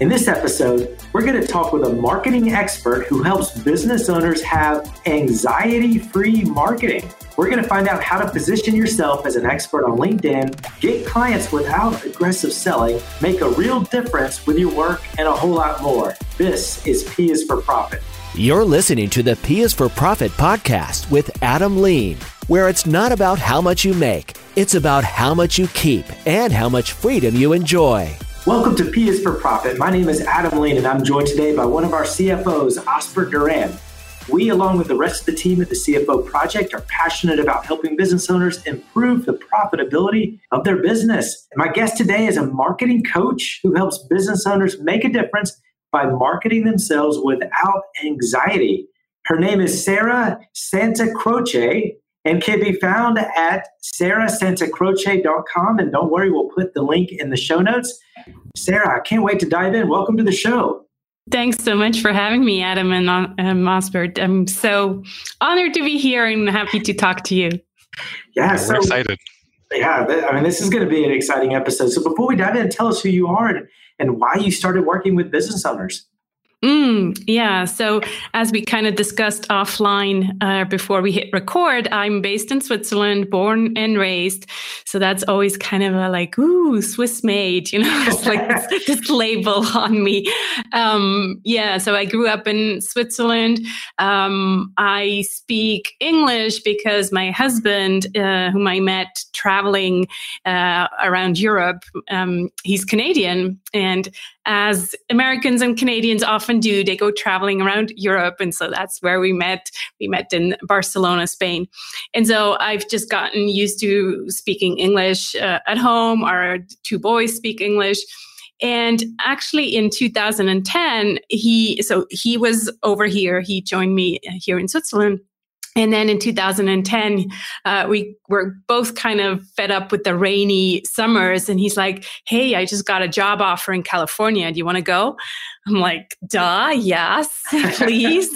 In this episode, we're going to talk with a marketing expert who helps business owners have anxiety free marketing. We're going to find out how to position yourself as an expert on LinkedIn, get clients without aggressive selling, make a real difference with your work, and a whole lot more. This is P is for Profit. You're listening to the P is for Profit podcast with Adam Lean, where it's not about how much you make, it's about how much you keep and how much freedom you enjoy. Welcome to P is for Profit. My name is Adam Lane, and I'm joined today by one of our CFOs, Osbert Duran. We, along with the rest of the team at the CFO Project, are passionate about helping business owners improve the profitability of their business. My guest today is a marketing coach who helps business owners make a difference by marketing themselves without anxiety. Her name is Sarah Santa Croce, and can be found at sarahsantacroce.com. And don't worry, we'll put the link in the show notes. Sarah, I can't wait to dive in. Welcome to the show. Thanks so much for having me, Adam and um, Osbert. I'm so honored to be here and happy to talk to you. Yeah, we're so, excited. Yeah, I mean, this is going to be an exciting episode. So before we dive in, tell us who you are and, and why you started working with business owners. Mm, yeah. So, as we kind of discussed offline uh, before we hit record, I'm based in Switzerland, born and raised. So that's always kind of a like, ooh, Swiss made, you know, it's like this, this, label on me. Um, yeah. So I grew up in Switzerland. Um, I speak English because my husband, uh, whom I met traveling uh, around Europe, um, he's Canadian, and as Americans and Canadians often do. They go traveling around Europe. And so that's where we met. We met in Barcelona, Spain. And so I've just gotten used to speaking English uh, at home. Our two boys speak English. And actually in 2010, he, so he was over here. He joined me here in Switzerland and then in 2010, uh, we were both kind of fed up with the rainy summers. And he's like, Hey, I just got a job offer in California. Do you want to go? I'm like, duh, yes, please.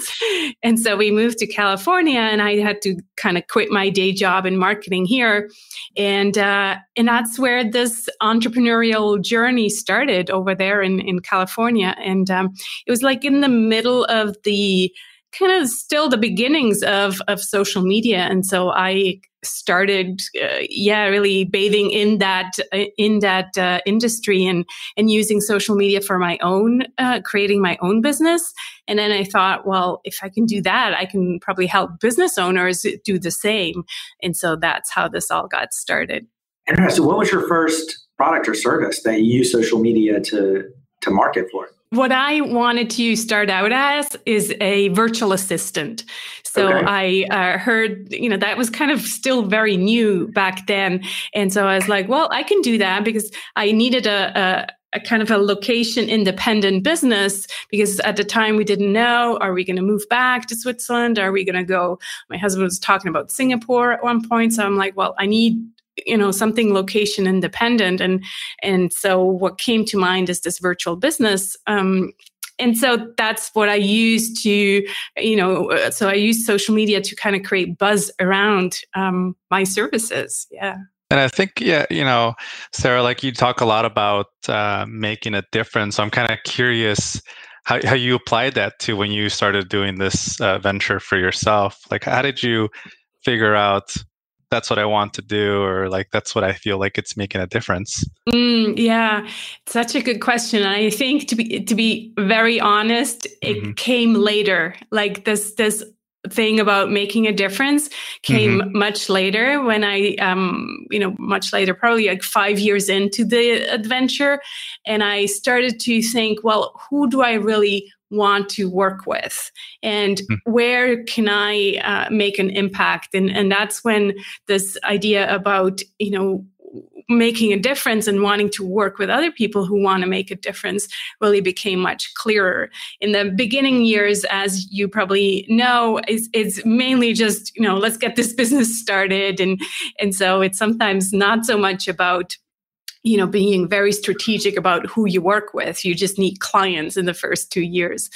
and so we moved to California and I had to kind of quit my day job in marketing here. And, uh, and that's where this entrepreneurial journey started over there in, in California. And um, it was like in the middle of the, kind of still the beginnings of of social media. And so i started uh, yeah really bathing in that uh, in that uh, industry and and using social media for my own uh, creating my own business. And then i thought well if i can do that i can probably help business owners do the same. And so that's how this all got started. Interesting. What was your first product or service that you use social media to to market for what I wanted to start out as is a virtual assistant. So okay. I uh, heard, you know, that was kind of still very new back then. And so I was like, well, I can do that because I needed a, a a kind of a location independent business because at the time we didn't know are we going to move back to Switzerland are we going to go my husband was talking about Singapore at one point so I'm like well I need you know something location independent and and so what came to mind is this virtual business um, and so that's what i use to you know uh, so i use social media to kind of create buzz around um, my services yeah and I think, yeah, you know, Sarah, like you talk a lot about uh, making a difference. I'm kind of curious how, how you applied that to when you started doing this uh, venture for yourself. Like, how did you figure out that's what I want to do, or like that's what I feel like it's making a difference? Mm, yeah, such a good question. I think to be to be very honest, it mm-hmm. came later. Like this this thing about making a difference came mm-hmm. much later when I, um, you know, much later, probably like five years into the adventure. And I started to think, well, who do I really want to work with? And mm. where can i uh, make an impact? And and that's when this idea about you know making a difference and wanting to work with other people who want to make a difference really became much clearer. In the beginning years as you probably know it's, it's mainly just you know let's get this business started. And and so it's sometimes not so much about you know being very strategic about who you work with you just need clients in the first two years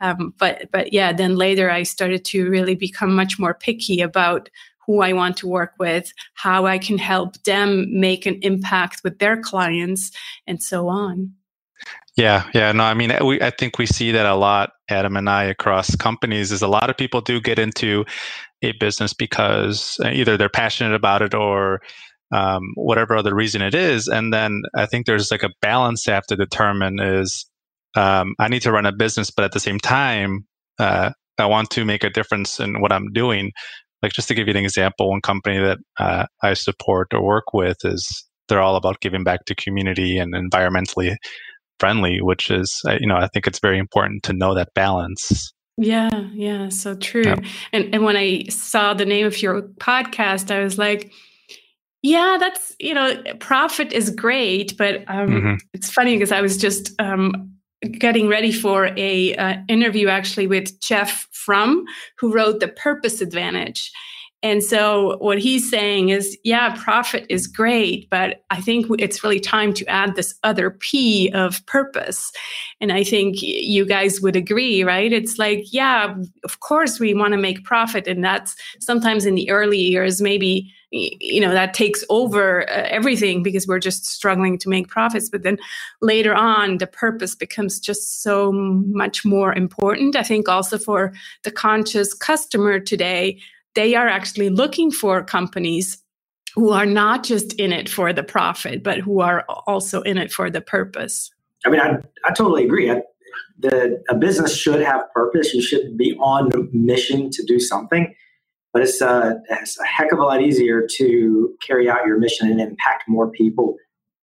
um, but but yeah then later i started to really become much more picky about who i want to work with how i can help them make an impact with their clients and so on Yeah, yeah, no, I mean, we, I think we see that a lot, Adam and I, across companies. Is a lot of people do get into a business because uh, either they're passionate about it or um, whatever other reason it is, and then I think there's like a balance they have to determine is um, I need to run a business, but at the same time, uh, I want to make a difference in what I'm doing. Like just to give you an example, one company that uh, I support or work with is they're all about giving back to community and environmentally friendly, which is, uh, you know, I think it's very important to know that balance. Yeah, yeah, so true. Yep. And and when I saw the name of your podcast, I was like, yeah, that's you know, profit is great, but um, mm-hmm. it's funny because I was just um, getting ready for a uh, interview actually with Jeff Fromm, who wrote The Purpose Advantage, and so what he's saying is, yeah, profit is great, but I think it's really time to add this other P of purpose. And I think you guys would agree, right? It's like, yeah, of course we want to make profit. And that's sometimes in the early years, maybe, you know, that takes over uh, everything because we're just struggling to make profits. But then later on, the purpose becomes just so much more important. I think also for the conscious customer today they are actually looking for companies who are not just in it for the profit, but who are also in it for the purpose. I mean, I, I totally agree. I, the, a business should have purpose. You should be on mission to do something, but it's, uh, it's a heck of a lot easier to carry out your mission and impact more people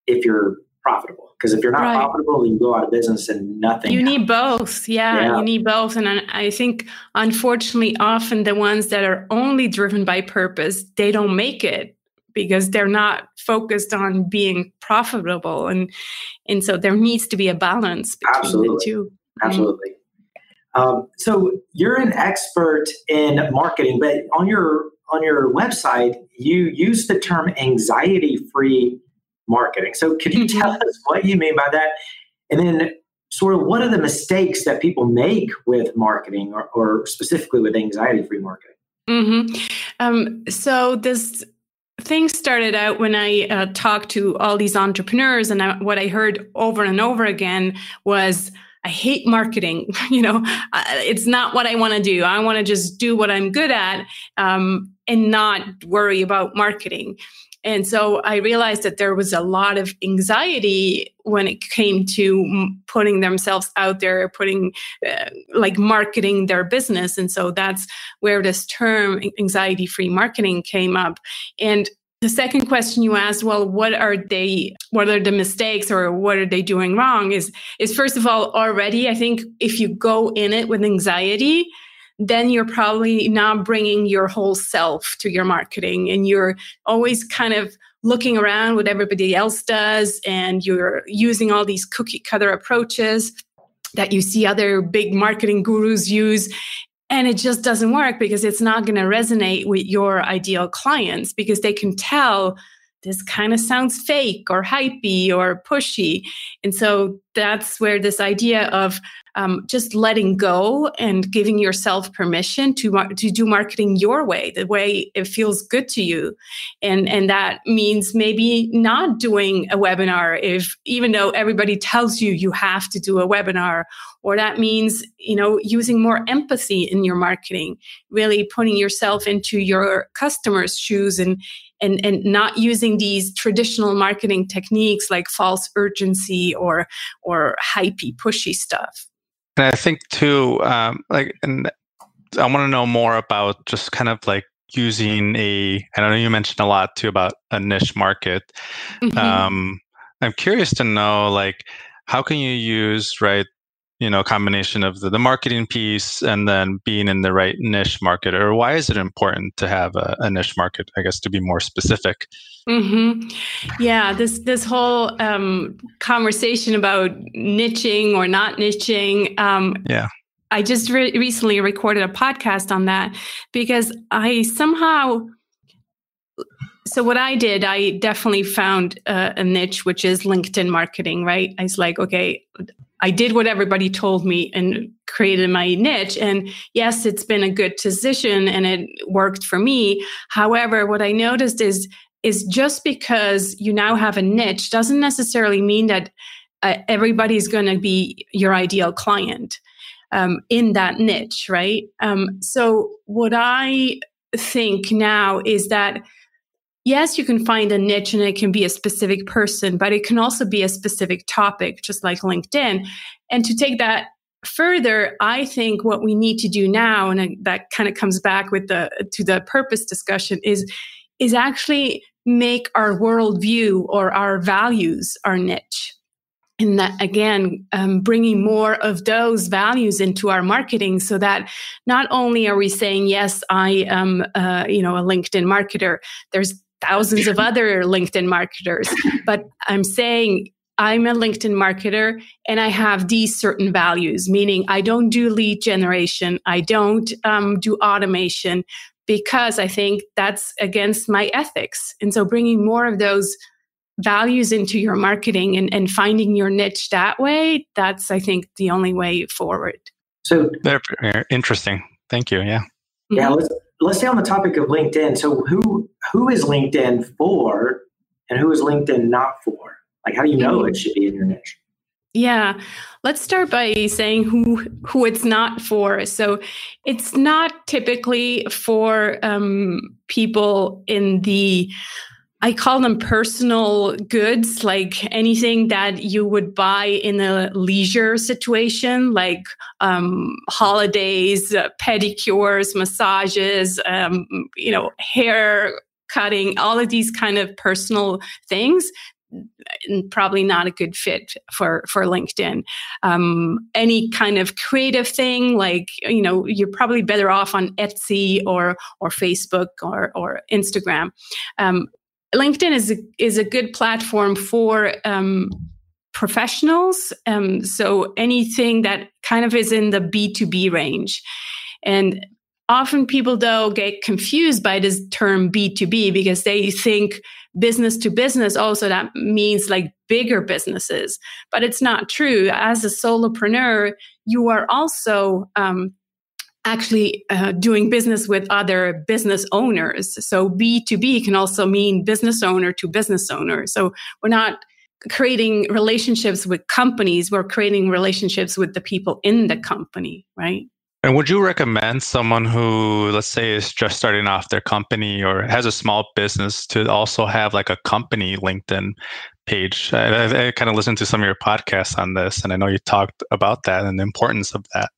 if you're profitable. Because if you're not right. profitable, you go out of business and nothing. You happens. need both. Yeah, yeah, you need both. And I think, unfortunately, often the ones that are only driven by purpose, they don't make it because they're not focused on being profitable. And and so there needs to be a balance between Absolutely. the two. Mm-hmm. Absolutely. Um, so you're an expert in marketing, but on your on your website, you use the term anxiety free marketing. So, could you tell mm-hmm. us what you mean by that? And then, sort of, what are the mistakes that people make with marketing or, or specifically with anxiety free marketing? Mm-hmm. Um, so, this thing started out when I uh, talked to all these entrepreneurs, and I, what I heard over and over again was, I hate marketing. you know, uh, it's not what I want to do. I want to just do what I'm good at um, and not worry about marketing. And so I realized that there was a lot of anxiety when it came to putting themselves out there, putting uh, like marketing their business. And so that's where this term anxiety free marketing came up. And the second question you asked, well, what are they, what are the mistakes or what are they doing wrong is, is first of all, already, I think if you go in it with anxiety, then you're probably not bringing your whole self to your marketing and you're always kind of looking around what everybody else does and you're using all these cookie cutter approaches that you see other big marketing gurus use and it just doesn't work because it's not going to resonate with your ideal clients because they can tell this kind of sounds fake or hypey or pushy. And so that's where this idea of um, just letting go and giving yourself permission to to do marketing your way, the way it feels good to you, and and that means maybe not doing a webinar if even though everybody tells you you have to do a webinar, or that means you know using more empathy in your marketing, really putting yourself into your customers' shoes and and and not using these traditional marketing techniques like false urgency or or hypey pushy stuff and I think too, um, like, and I want to know more about just kind of like using a. I know you mentioned a lot too about a niche market. Mm-hmm. Um, I'm curious to know, like, how can you use right you know combination of the, the marketing piece and then being in the right niche market or why is it important to have a, a niche market i guess to be more specific mm-hmm. yeah this this whole um, conversation about niching or not niching um, yeah i just re- recently recorded a podcast on that because i somehow so what I did, I definitely found uh, a niche, which is LinkedIn marketing, right? I was like, okay, I did what everybody told me and created my niche. And yes, it's been a good decision and it worked for me. However, what I noticed is, is just because you now have a niche doesn't necessarily mean that uh, everybody's going to be your ideal client um, in that niche, right? Um, so what I think now is that yes, you can find a niche and it can be a specific person, but it can also be a specific topic, just like LinkedIn. And to take that further, I think what we need to do now, and that kind of comes back with the to the purpose discussion, is is actually make our worldview or our values our niche. And that again, um, bringing more of those values into our marketing, so that not only are we saying yes, I am, uh, you know, a LinkedIn marketer. There's thousands of other LinkedIn marketers, but I'm saying I'm a LinkedIn marketer and I have these certain values, meaning I don't do lead generation, I don't um, do automation because I think that's against my ethics. And so bringing more of those values into your marketing and, and finding your niche that way, that's, I think, the only way forward. So, very interesting. Thank you. Yeah. Yeah. Let's, let's stay on the topic of LinkedIn. So, who who is LinkedIn for and who is LinkedIn not for? Like, how do you know it should be in your niche? Yeah, let's start by saying who who it's not for. So, it's not typically for um, people in the I call them personal goods, like anything that you would buy in a leisure situation, like um, holidays, uh, pedicures, massages, um, you know, hair cutting, all of these kind of personal things probably not a good fit for for linkedin. Um, any kind of creative thing like you know you're probably better off on etsy or or facebook or or instagram. Um, linkedin is a, is a good platform for um, professionals um, so anything that kind of is in the b2b range. And often people though get confused by this term b2b because they think business to business also that means like bigger businesses. But it's not true. As a solopreneur you are also um, actually uh, doing business with other business owners so b2b can also mean business owner to business owner so we're not creating relationships with companies we're creating relationships with the people in the company right and would you recommend someone who, let's say, is just starting off their company or has a small business to also have like a company LinkedIn page? I, I, I kind of listened to some of your podcasts on this, and I know you talked about that and the importance of that.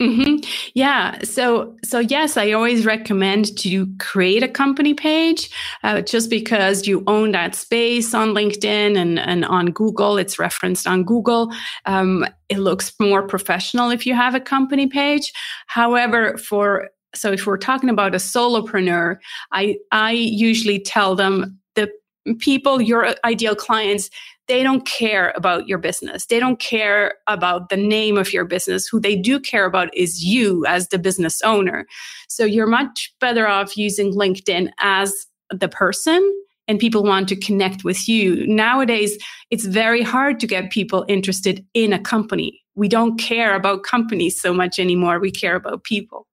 Mm-hmm. Yeah. So, so yes, I always recommend to create a company page, uh, just because you own that space on LinkedIn and, and on Google. It's referenced on Google. Um, it looks more professional if you have a company page. However, for so if we're talking about a solopreneur, I I usually tell them the people, your ideal clients, they don't care about your business. They don't care about the name of your business. Who they do care about is you as the business owner. So you're much better off using LinkedIn as the person and people want to connect with you. Nowadays, it's very hard to get people interested in a company. We don't care about companies so much anymore. We care about people.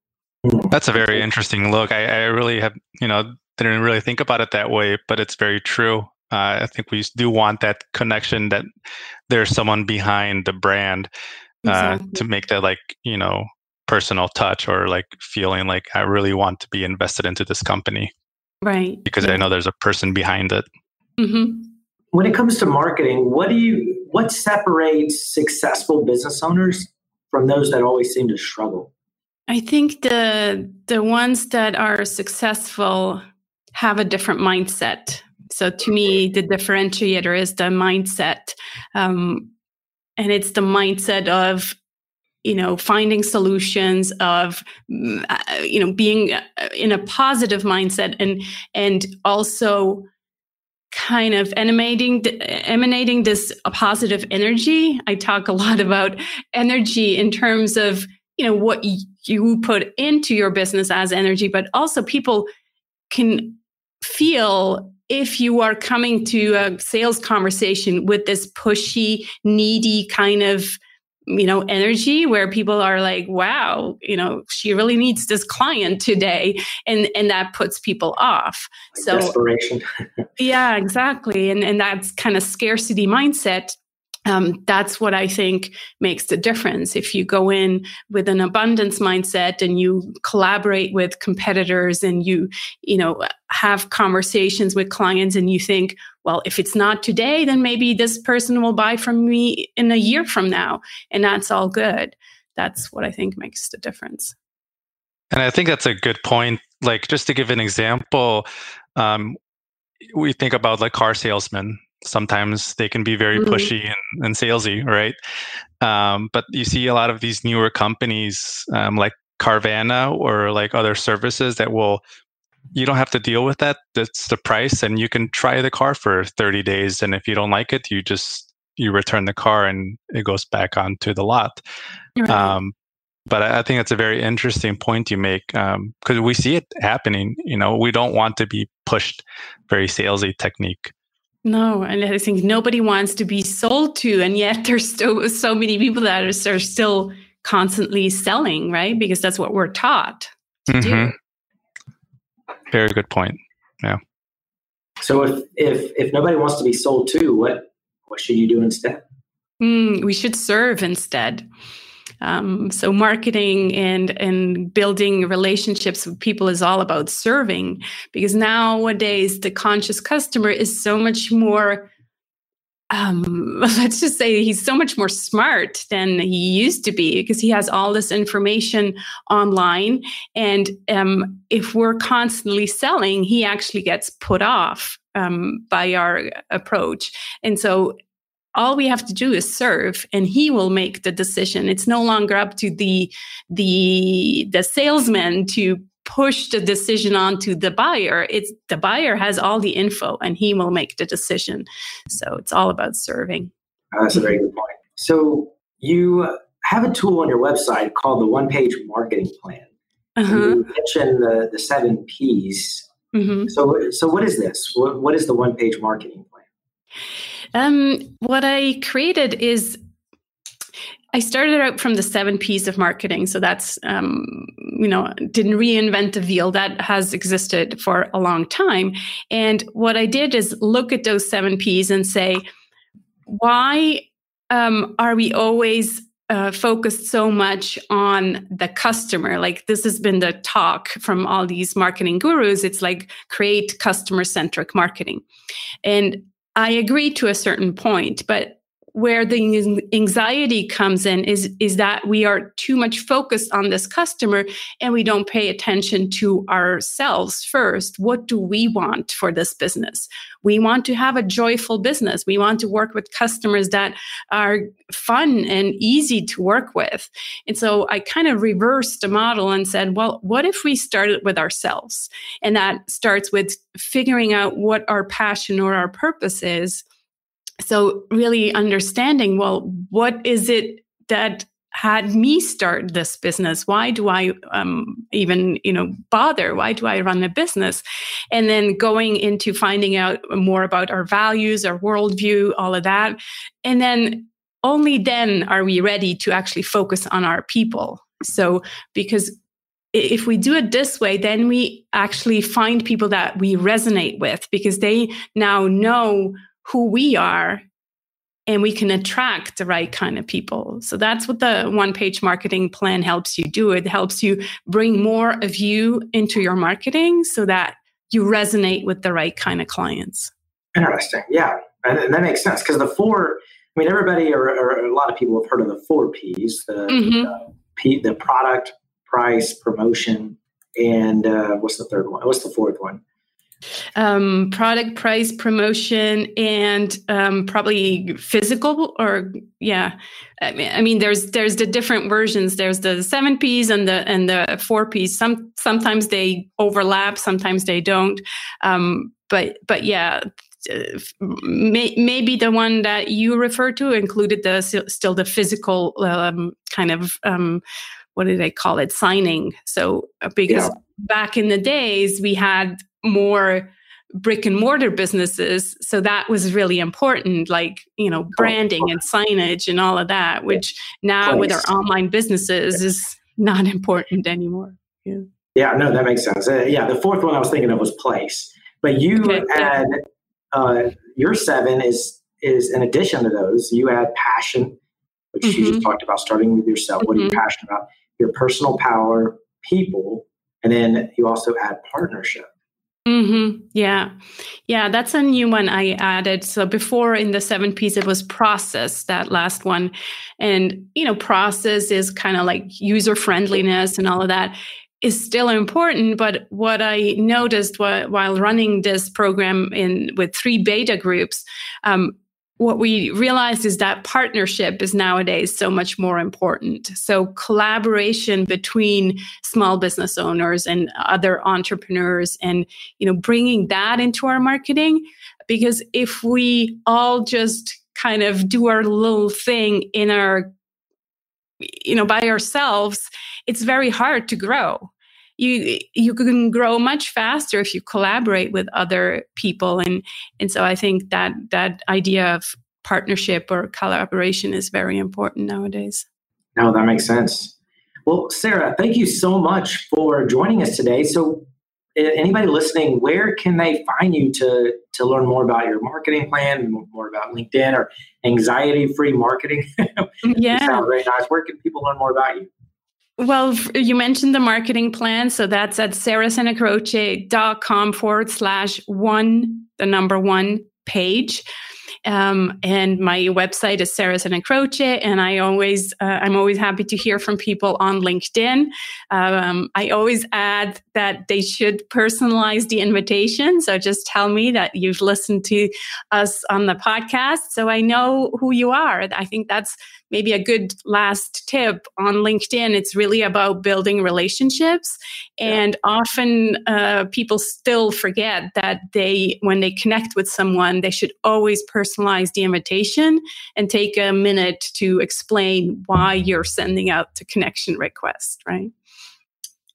That's a very interesting look. I, I really have, you know, didn't really think about it that way, but it's very true. Uh, I think we do want that connection that there's someone behind the brand uh, exactly. to make that like you know personal touch or like feeling like I really want to be invested into this company. Right. Because yeah. I know there's a person behind it. Mm-hmm. When it comes to marketing, what do you what separates successful business owners from those that always seem to struggle? I think the the ones that are successful have a different mindset so to me, the differentiator is the mindset. Um, and it's the mindset of you know finding solutions of mm, uh, you know being uh, in a positive mindset and and also kind of emanating emanating this positive energy i talk a lot about energy in terms of you know what you put into your business as energy but also people can feel if you are coming to a sales conversation with this pushy, needy kind of you know energy where people are like wow you know she really needs this client today and and that puts people off. Like so yeah exactly. And and that's kind of scarcity mindset. Um, that's what I think makes the difference. If you go in with an abundance mindset and you collaborate with competitors and you, you know, have conversations with clients and you think, well, if it's not today, then maybe this person will buy from me in a year from now, and that's all good. That's what I think makes the difference. And I think that's a good point. Like, just to give an example, um, we think about like car salesmen sometimes they can be very mm-hmm. pushy and, and, salesy, right? Um, but you see a lot of these newer companies um, like Carvana or like other services that will you don't have to deal with that. That's the price, and you can try the car for 30 days. And if you don't like it, you just you return the car and it goes back onto the lot. Right. Um, but I, think that's a very interesting point you make because um, we see it happening. You know, we don't want to be pushed very salesy technique. No, and I think nobody wants to be sold to, and yet there's still so many people that are, are still constantly selling, right? Because that's what we're taught to mm-hmm. do. Very good point. Yeah. So if if if nobody wants to be sold to, what what should you do instead? Mm, we should serve instead. Um, so marketing and and building relationships with people is all about serving because nowadays the conscious customer is so much more um, let's just say he's so much more smart than he used to be because he has all this information online. And um, if we're constantly selling, he actually gets put off um, by our approach. And so all we have to do is serve and he will make the decision it's no longer up to the the the salesman to push the decision onto the buyer it's the buyer has all the info and he will make the decision. So it's all about serving. Oh, that's a very good point. So you have a tool on your website called the one page marketing plan. Uh-huh. you mentioned the, the seven p's. Mm-hmm. so so what is this? What, what is the one page marketing plan? Um, what I created is I started out from the seven P's of marketing. So that's, um, you know, didn't reinvent the wheel. That has existed for a long time. And what I did is look at those seven P's and say, why um, are we always uh, focused so much on the customer. Like this has been the talk from all these marketing gurus. It's like create customer centric marketing. And I agree to a certain point, but where the anxiety comes in is is that we are too much focused on this customer and we don't pay attention to ourselves first. What do we want for this business? We want to have a joyful business. We want to work with customers that are fun and easy to work with. And so i kind of reversed the model and said well what if we started with ourselves? And that starts with figuring out what our passion or our purpose is so really understanding well what is it that had me start this business? Why do i um, even you know bother? Why do i run a business? And then going into finding out more about our values our worldview all of that. And then only then are we ready to actually focus on our people. So because if we do it this way, then we actually find people that we resonate with because they now know who we are and we can attract the right kind of people. So that's what the one page marketing plan helps you do. It helps you bring more of you into your marketing so that you resonate with the right kind of clients. Interesting. Yeah. And that makes sense because the four, I mean, everybody or, or, a lot of people have heard of the four P's the, mm-hmm. the, P, the product, price, promotion, and uh, what's the third one? What's the fourth one? Um, product price promotion and um, probably physical or yeah. I mean, I mean there's there's the different versions. There's the seven p's and the and the four p's. Some sometimes they overlap sometimes they don't. Um, but but yeah may, maybe the one that you refer to included the still the physical um, kind of um, what do they call it? Signing. So uh, because yeah. back in the days we had more brick and mortar businesses so that was really important like you know branding and signage and all of that which now with our online businesses is not important anymore yeah yeah no that makes sense uh, yeah the fourth one i was thinking of was place but you okay. add uh, your seven is is in addition to those, you add passion, which mm-hmm. you just talked about starting with yourself. Mm-hmm. What are you mm-hmm. passionate about? Your personal power, people, and then you also add partnership. Mm-hmm. Yeah. Yeah, that's a new one I added. So before in the seven piece, it was process, that last one. And, you know, process is kind of like user friendliness and all of that is still important. But what I noticed while, while running this program in with three beta groups, um, what we realized is that partnership is nowadays so much more important. So collaboration between small business owners and other entrepreneurs and you know bringing that into our marketing because if we all just kind of do our little thing in our you know by ourselves it's very hard to grow you you can grow much faster if you collaborate with other people. And and so i think that that idea of partnership or collaboration is very important nowadays. No that makes sense. Well sarah thank you so much for joining us today. So anybody listening where can they find you to to learn more about your marketing plan more about linkedin or anxiety free marketing yeah. very nice. Where can people learn more about you well, you mentioned the marketing plan. So that's at sarahsantacroce.com forward slash one, the number one page. Um, and my website is Sarah Croce, and I always uh, I'm always happy to hear from people on LinkedIn. Um, I always add that they should personalize the invitation. So just tell me that you've listened to us on the podcast, so I know who you are. I think that's maybe a good last tip on LinkedIn. It's really about building relationships. And often uh, people still forget that they, when they connect with someone, they should always personalize the invitation and take a minute to explain why you're sending out the connection request, right?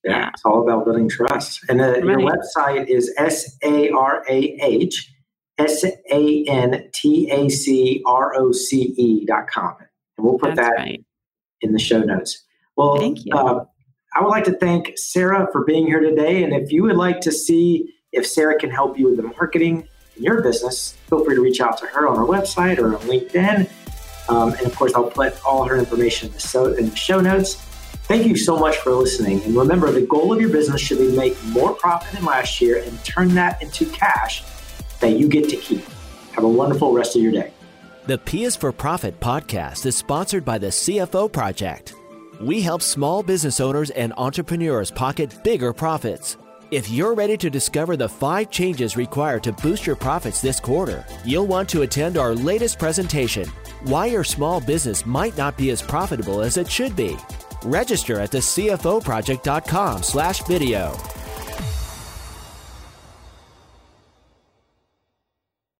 Yeah, yeah. it's all about building trust. And uh, right. your website is S A R A H S A N T A C R O C E dot com. And we'll put That's that right. in the show notes. Well, thank you. Uh, I would like to thank Sarah for being here today. And if you would like to see if Sarah can help you with the marketing in your business, feel free to reach out to her on her website or on LinkedIn. Um, and of course, I'll put all her information in the, in the show notes. Thank you so much for listening. And remember, the goal of your business should be make more profit than last year and turn that into cash that you get to keep. Have a wonderful rest of your day. The P is for Profit podcast is sponsored by the CFO Project. We help small business owners and entrepreneurs pocket bigger profits. If you're ready to discover the five changes required to boost your profits this quarter, you'll want to attend our latest presentation Why Your Small Business Might Not Be as Profitable as It Should Be. Register at the CFOproject.com slash video.